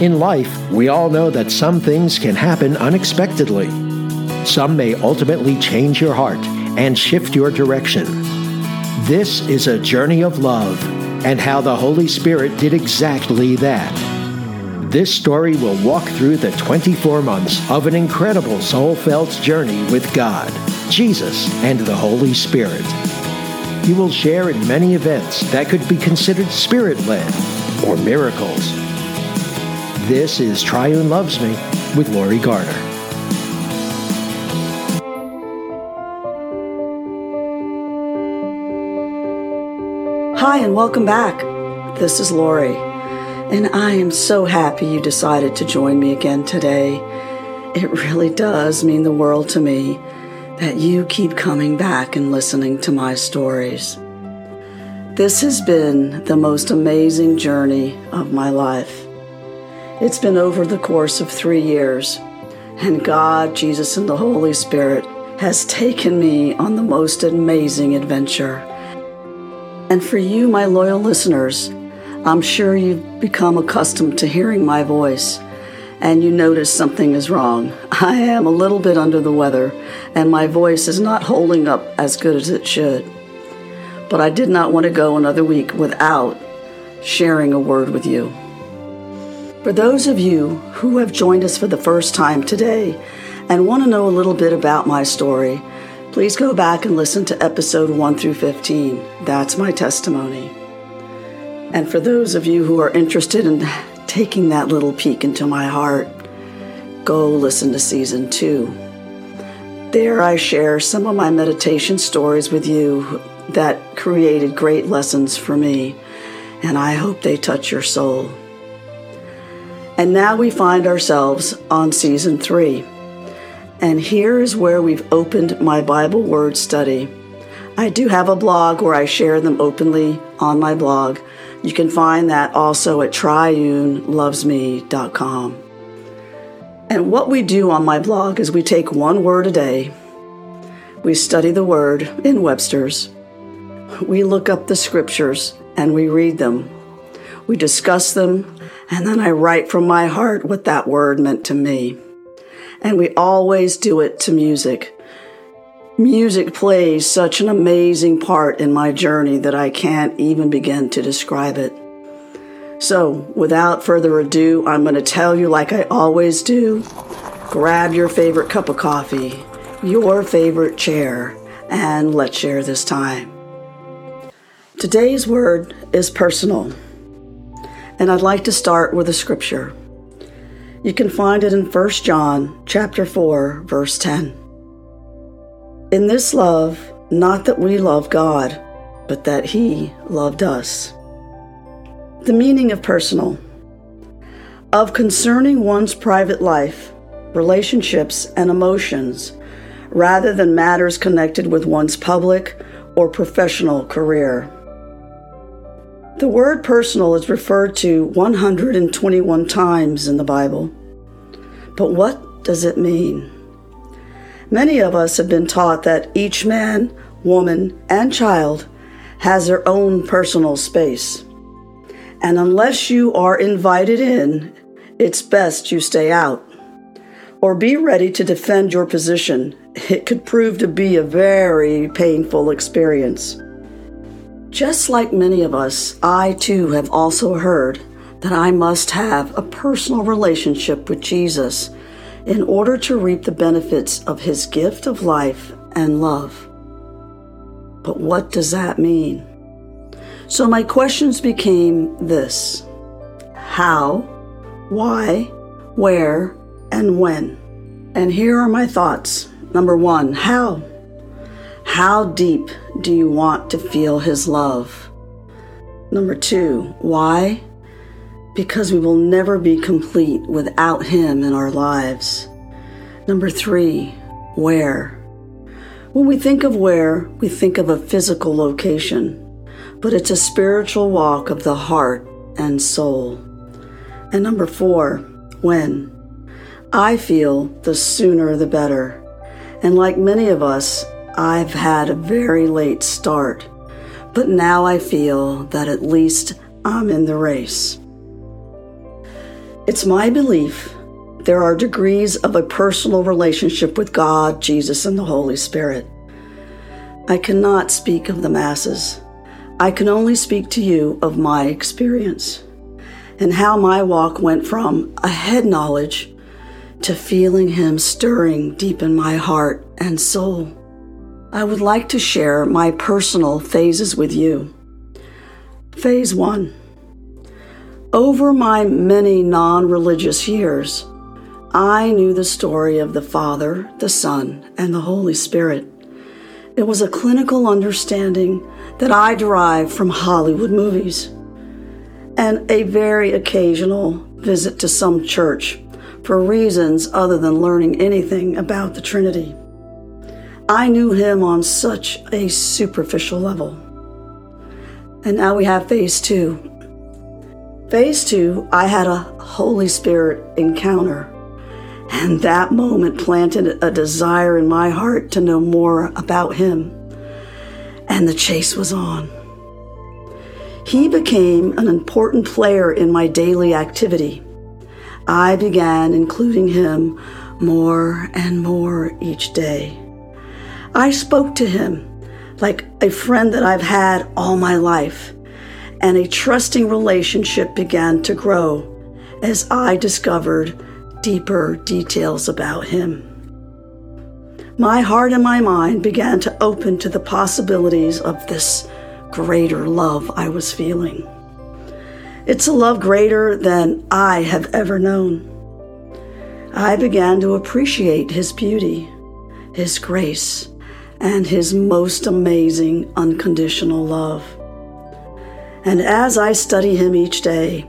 In life, we all know that some things can happen unexpectedly. Some may ultimately change your heart and shift your direction. This is a journey of love and how the Holy Spirit did exactly that. This story will walk through the 24 months of an incredible soul felt journey with God, Jesus, and the Holy Spirit. You will share in many events that could be considered spirit led or miracles. This is Triune Loves Me with Lori Garner. Hi, and welcome back. This is Lori, and I am so happy you decided to join me again today. It really does mean the world to me that you keep coming back and listening to my stories. This has been the most amazing journey of my life. It's been over the course of three years, and God, Jesus, and the Holy Spirit has taken me on the most amazing adventure. And for you, my loyal listeners, I'm sure you've become accustomed to hearing my voice and you notice something is wrong. I am a little bit under the weather and my voice is not holding up as good as it should. But I did not want to go another week without sharing a word with you. For those of you who have joined us for the first time today and want to know a little bit about my story, please go back and listen to episode 1 through 15. That's my testimony. And for those of you who are interested in taking that little peek into my heart, go listen to season 2. There I share some of my meditation stories with you that created great lessons for me, and I hope they touch your soul. And now we find ourselves on season three. And here is where we've opened my Bible word study. I do have a blog where I share them openly on my blog. You can find that also at triunelovesme.com. And what we do on my blog is we take one word a day, we study the word in Webster's, we look up the scriptures and we read them, we discuss them, and then I write from my heart what that word meant to me. And we always do it to music. Music plays such an amazing part in my journey that I can't even begin to describe it. So, without further ado, I'm going to tell you, like I always do grab your favorite cup of coffee, your favorite chair, and let's share this time. Today's word is personal and I'd like to start with a scripture. You can find it in 1 John chapter 4 verse 10. In this love, not that we love God, but that he loved us. The meaning of personal of concerning one's private life, relationships, and emotions rather than matters connected with one's public or professional career. The word personal is referred to 121 times in the Bible. But what does it mean? Many of us have been taught that each man, woman, and child has their own personal space. And unless you are invited in, it's best you stay out. Or be ready to defend your position. It could prove to be a very painful experience. Just like many of us, I too have also heard that I must have a personal relationship with Jesus in order to reap the benefits of his gift of life and love. But what does that mean? So my questions became this How, why, where, and when? And here are my thoughts. Number one, how? How deep do you want to feel His love? Number two, why? Because we will never be complete without Him in our lives. Number three, where? When we think of where, we think of a physical location, but it's a spiritual walk of the heart and soul. And number four, when? I feel the sooner the better. And like many of us, I've had a very late start, but now I feel that at least I'm in the race. It's my belief there are degrees of a personal relationship with God, Jesus, and the Holy Spirit. I cannot speak of the masses. I can only speak to you of my experience and how my walk went from a head knowledge to feeling Him stirring deep in my heart and soul. I would like to share my personal phases with you. Phase 1 Over my many non religious years, I knew the story of the Father, the Son, and the Holy Spirit. It was a clinical understanding that I derived from Hollywood movies and a very occasional visit to some church for reasons other than learning anything about the Trinity. I knew him on such a superficial level. And now we have phase two. Phase two, I had a Holy Spirit encounter. And that moment planted a desire in my heart to know more about him. And the chase was on. He became an important player in my daily activity. I began including him more and more each day. I spoke to him like a friend that I've had all my life, and a trusting relationship began to grow as I discovered deeper details about him. My heart and my mind began to open to the possibilities of this greater love I was feeling. It's a love greater than I have ever known. I began to appreciate his beauty, his grace, and His most amazing unconditional love. And as I study Him each day,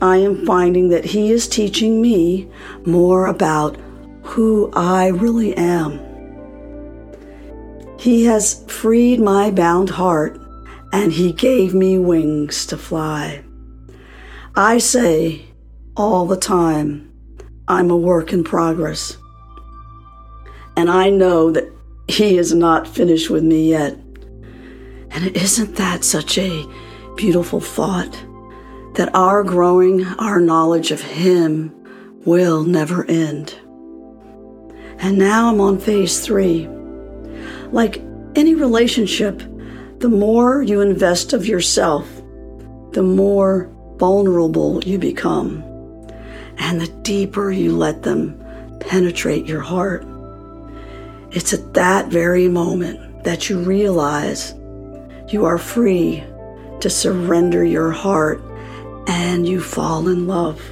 I am finding that He is teaching me more about who I really am. He has freed my bound heart and He gave me wings to fly. I say all the time, I'm a work in progress. And I know that he is not finished with me yet. And isn't that such a beautiful thought? That our growing, our knowledge of Him will never end. And now I'm on phase three. Like any relationship, the more you invest of yourself, the more vulnerable you become, and the deeper you let them penetrate your heart. It's at that very moment that you realize you are free to surrender your heart and you fall in love.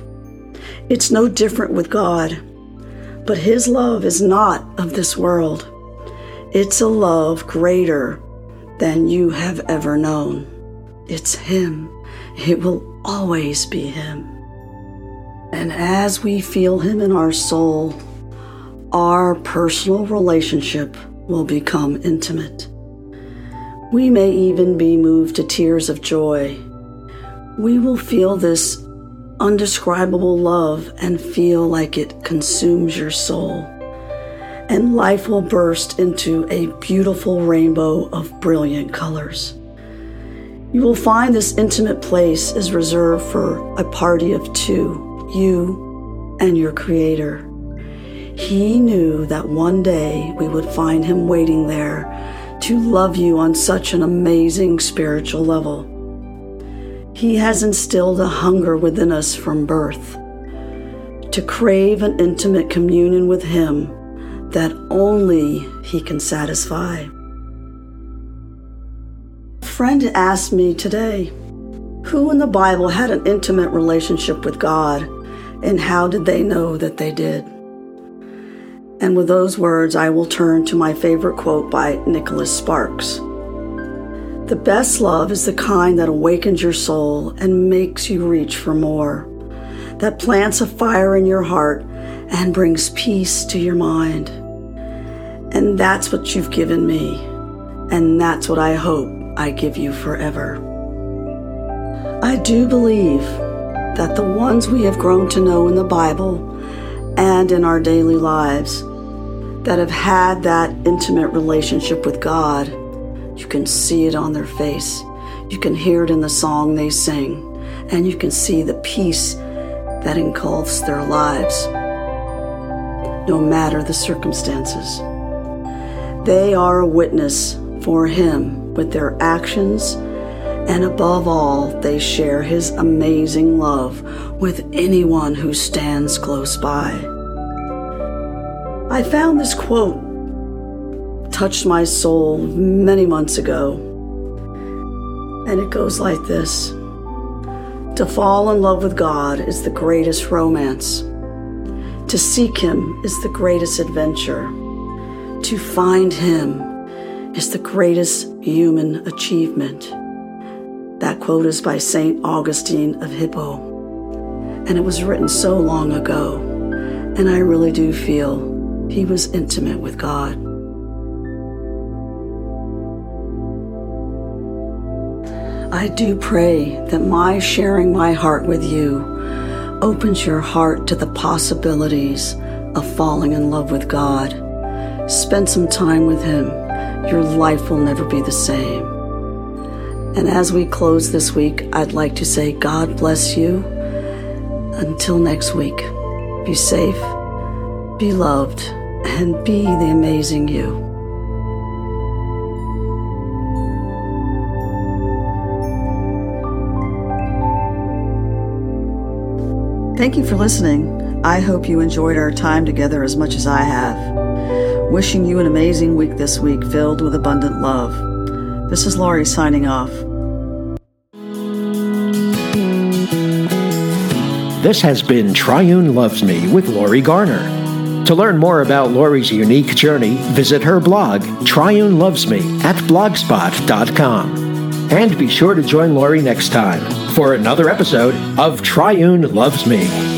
It's no different with God, but His love is not of this world. It's a love greater than you have ever known. It's Him. It will always be Him. And as we feel Him in our soul, our personal relationship will become intimate. We may even be moved to tears of joy. We will feel this undescribable love and feel like it consumes your soul. And life will burst into a beautiful rainbow of brilliant colors. You will find this intimate place is reserved for a party of two, you and your Creator. He knew that one day we would find him waiting there to love you on such an amazing spiritual level. He has instilled a hunger within us from birth to crave an intimate communion with Him that only He can satisfy. A friend asked me today, who in the Bible had an intimate relationship with God and how did they know that they did? And with those words, I will turn to my favorite quote by Nicholas Sparks. The best love is the kind that awakens your soul and makes you reach for more, that plants a fire in your heart and brings peace to your mind. And that's what you've given me, and that's what I hope I give you forever. I do believe that the ones we have grown to know in the Bible and in our daily lives that have had that intimate relationship with God, you can see it on their face. You can hear it in the song they sing, and you can see the peace that engulfs their lives, no matter the circumstances. They are a witness for Him with their actions, and above all, they share His amazing love with anyone who stands close by. I found this quote touched my soul many months ago, and it goes like this To fall in love with God is the greatest romance. To seek Him is the greatest adventure. To find Him is the greatest human achievement. That quote is by St. Augustine of Hippo, and it was written so long ago, and I really do feel he was intimate with God. I do pray that my sharing my heart with you opens your heart to the possibilities of falling in love with God. Spend some time with Him. Your life will never be the same. And as we close this week, I'd like to say, God bless you. Until next week, be safe, be loved, and be the amazing you. Thank you for listening. I hope you enjoyed our time together as much as I have. Wishing you an amazing week this week filled with abundant love. This is Laurie signing off. This has been Triune Loves Me with Laurie Garner. To learn more about Laurie's unique journey, visit her blog, Triune Loves Me, at blogspot.com. And be sure to join Laurie next time for another episode of Triune Loves Me.